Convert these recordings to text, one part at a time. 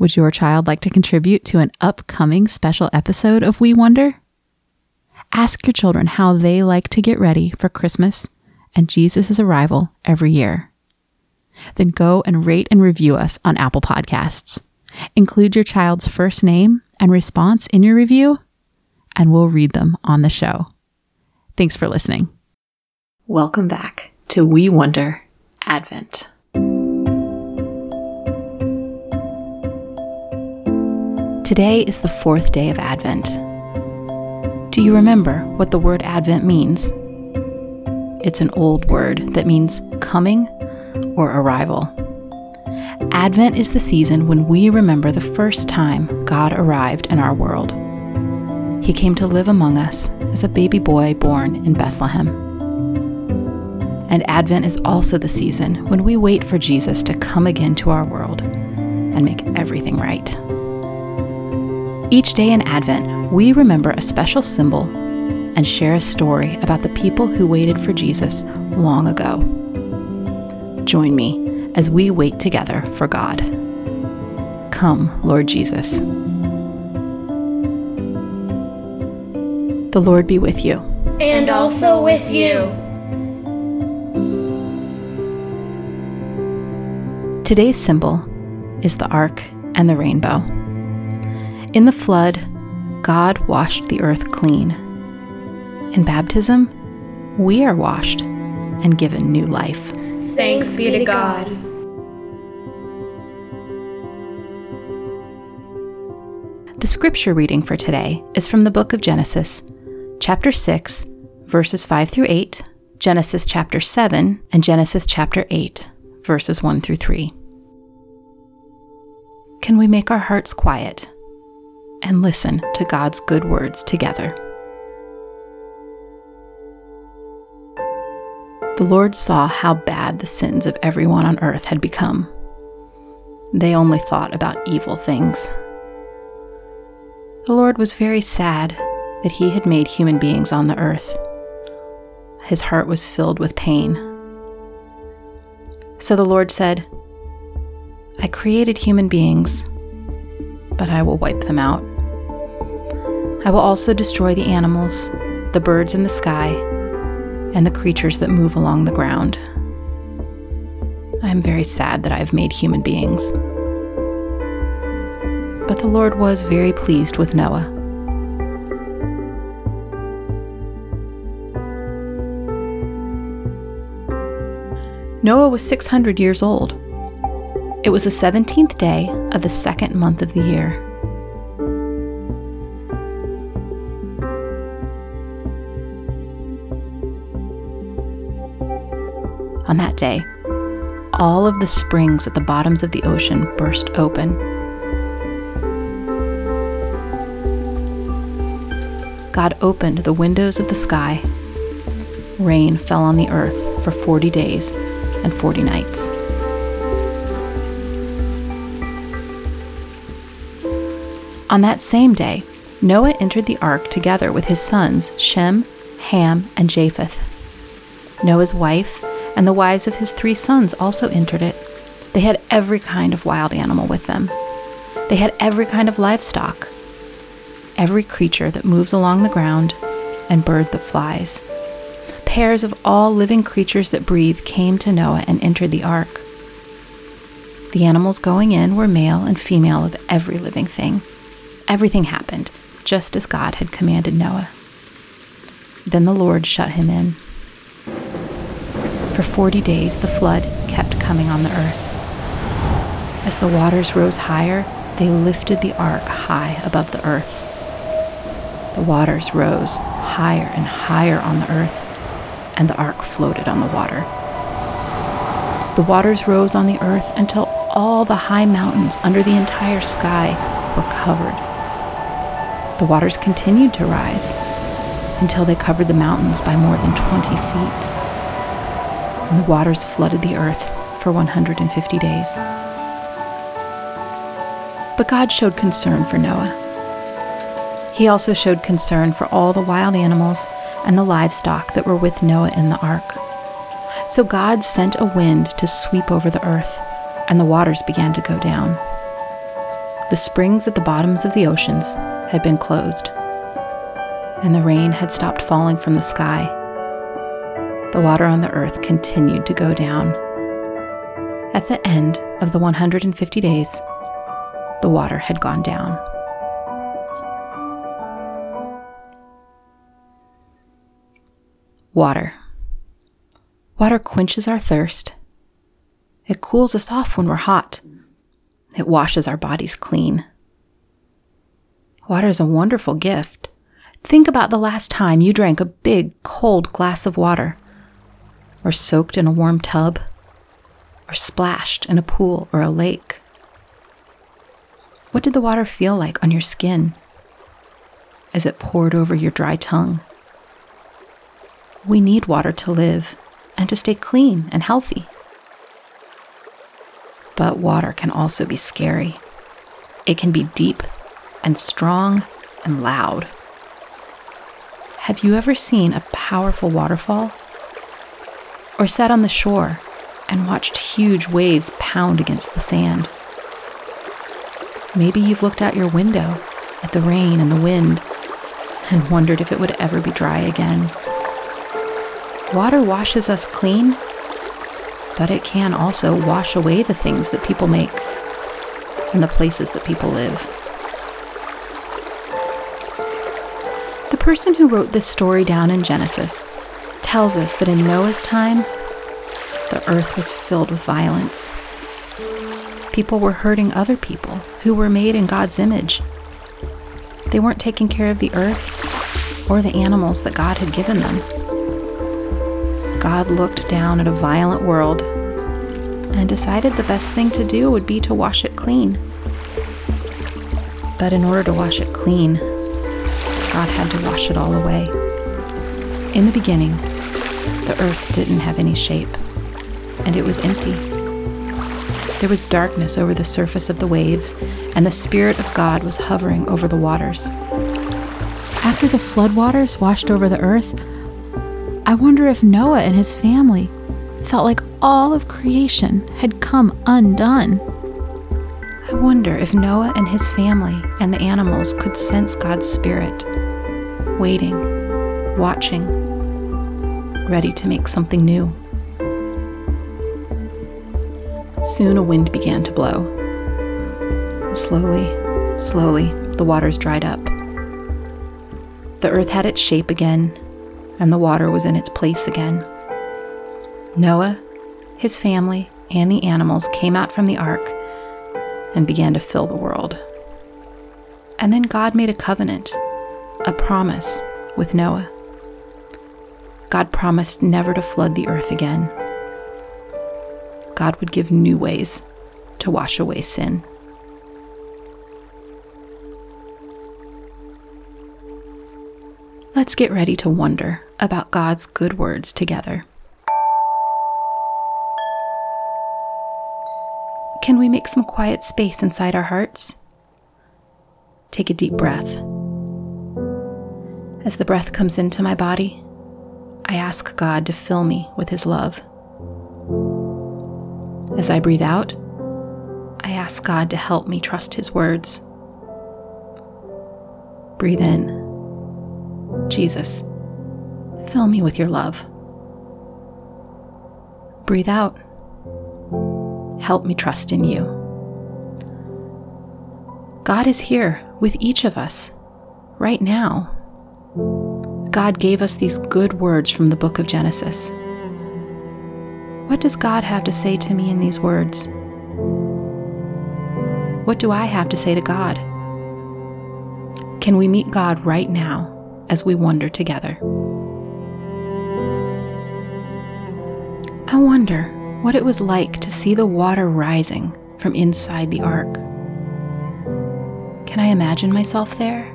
Would your child like to contribute to an upcoming special episode of We Wonder? Ask your children how they like to get ready for Christmas and Jesus' arrival every year. Then go and rate and review us on Apple Podcasts. Include your child's first name and response in your review, and we'll read them on the show. Thanks for listening. Welcome back to We Wonder Advent. Today is the fourth day of Advent. Do you remember what the word Advent means? It's an old word that means coming or arrival. Advent is the season when we remember the first time God arrived in our world. He came to live among us as a baby boy born in Bethlehem. And Advent is also the season when we wait for Jesus to come again to our world and make everything right. Each day in Advent, we remember a special symbol and share a story about the people who waited for Jesus long ago. Join me as we wait together for God. Come, Lord Jesus. The Lord be with you. And also with you. Today's symbol is the ark and the rainbow. In the flood, God washed the earth clean. In baptism, we are washed and given new life. Thanks be to God. The scripture reading for today is from the book of Genesis, chapter 6, verses 5 through 8, Genesis chapter 7, and Genesis chapter 8, verses 1 through 3. Can we make our hearts quiet and listen to God's good words together. The Lord saw how bad the sins of everyone on earth had become. They only thought about evil things. The Lord was very sad that He had made human beings on the earth. His heart was filled with pain. So the Lord said, I created human beings, but I will wipe them out. I will also destroy the animals, the birds in the sky, and the creatures that move along the ground. I am very sad that I have made human beings. But the Lord was very pleased with Noah. Noah was 600 years old. It was the 17th day of the second month of the year. Day, all of the springs at the bottoms of the ocean burst open. God opened the windows of the sky. Rain fell on the earth for 40 days and 40 nights. On that same day, Noah entered the ark together with his sons Shem, Ham, and Japheth. Noah's wife and the wives of his three sons also entered it. They had every kind of wild animal with them. They had every kind of livestock, every creature that moves along the ground, and bird that flies. Pairs of all living creatures that breathe came to Noah and entered the ark. The animals going in were male and female of every living thing. Everything happened just as God had commanded Noah. Then the Lord shut him in. For forty days the flood kept coming on the earth. As the waters rose higher, they lifted the ark high above the earth. The waters rose higher and higher on the earth, and the ark floated on the water. The waters rose on the earth until all the high mountains under the entire sky were covered. The waters continued to rise until they covered the mountains by more than 20 feet and the waters flooded the earth for 150 days. But God showed concern for Noah. He also showed concern for all the wild animals and the livestock that were with Noah in the ark. So God sent a wind to sweep over the earth, and the waters began to go down. The springs at the bottoms of the oceans had been closed, and the rain had stopped falling from the sky. The water on the earth continued to go down. At the end of the 150 days, the water had gone down. Water. Water quenches our thirst. It cools us off when we're hot. It washes our bodies clean. Water is a wonderful gift. Think about the last time you drank a big, cold glass of water, or soaked in a warm tub, or splashed in a pool or a lake. What did the water feel like on your skin as it poured over your dry tongue? We need water to live and to stay clean and healthy. But water can also be scary. It can be deep and strong and loud. Have you ever seen a powerful waterfall? Or sat on the shore and watched huge waves pound against the sand? Maybe you've looked out your window at the rain and the wind and wondered if it would ever be dry again. Water washes us clean, but it can also wash away the things that people make and the places that people live. The person who wrote this story down in Genesis tells us that in Noah's time, the earth was filled with violence. People were hurting other people who were made in God's image. They weren't taking care of the earth or the animals that God had given them. God looked down at a violent world and decided the best thing to do would be to wash it clean. But in order to wash it clean, God had to wash it all away. In the beginning, the earth didn't have any shape, and it was empty. There was darkness over the surface of the waves, and the Spirit of God was hovering over the waters. After the floodwaters washed over the earth, I wonder if Noah and his family felt like all of creation had come undone. I wonder if Noah and his family and the animals could sense God's Spirit, waiting, watching, ready to make something new. Soon a wind began to blow. Slowly, slowly, the waters dried up. The earth had its shape again and the water was in its place again. Noah, his family, and the animals came out from the ark and began to fill the world. And then God made a covenant, a promise with Noah. God promised never to flood the earth again. God would give new ways to wash away sin. Let's get ready to wonder about God's good words together. Can we make some quiet space inside our hearts? Take a deep breath. As the breath comes into my body, I ask God to fill me with His love. As I breathe out, I ask God to help me trust His words. Breathe in. Jesus, fill me with your love. Breathe out. Help me trust in you. God is here with each of us right now. God gave us these good words from the book of Genesis. What does God have to say to me in these words? What do I have to say to God? Can we meet God right now as we wonder together. I wonder what it was like to see the water rising from inside the ark. Can I imagine myself there?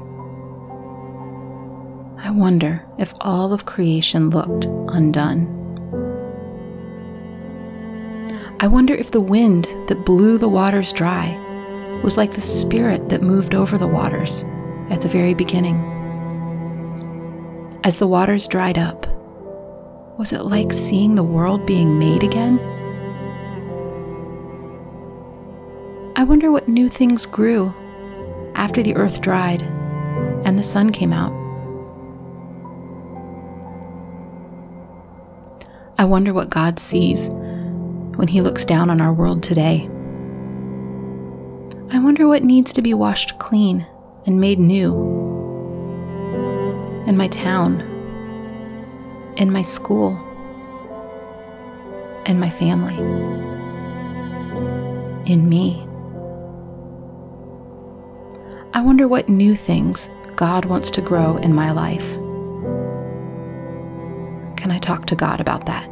I wonder if all of creation looked undone. I wonder if the wind that blew the waters dry was like the spirit that moved over the waters at the very beginning. As the waters dried up, was it like seeing the world being made again? I wonder what new things grew after the earth dried and the sun came out. I wonder what God sees when He looks down on our world today. I wonder what needs to be washed clean and made new in my town, in my school, in my family, in me. I wonder what new things God wants to grow in my life. Talk to God about that?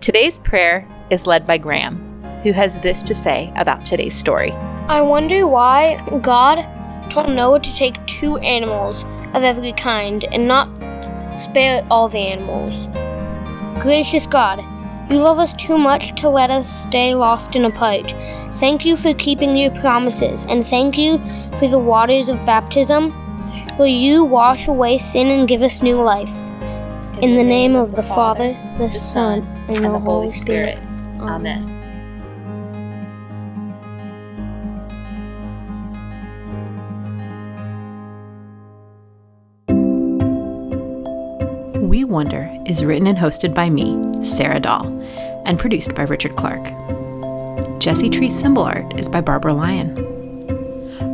Today's prayer is led by Graham, who has this to say about today's story. I wonder why God told Noah to take two animals of every kind and not spare all the animals. Gracious God, you love us too much to let us stay lost in a apart. Thank you for keeping your promises, and thank you for the waters of baptism. Will you wash away sin and give us new life? In the name of the Father, the Son, and the Holy Spirit. Amen. We Wonder is written and hosted by me, Sarah Dahl, and produced by Richard Clark. Jesse Tree symbol art is by Barbara Lyon.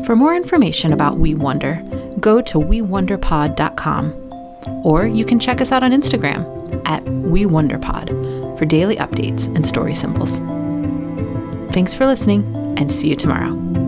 For more information about We Wonder, go to wewonderpod.com or you can check us out on Instagram at WeWonderPod for daily updates and story symbols. Thanks for listening and see you tomorrow.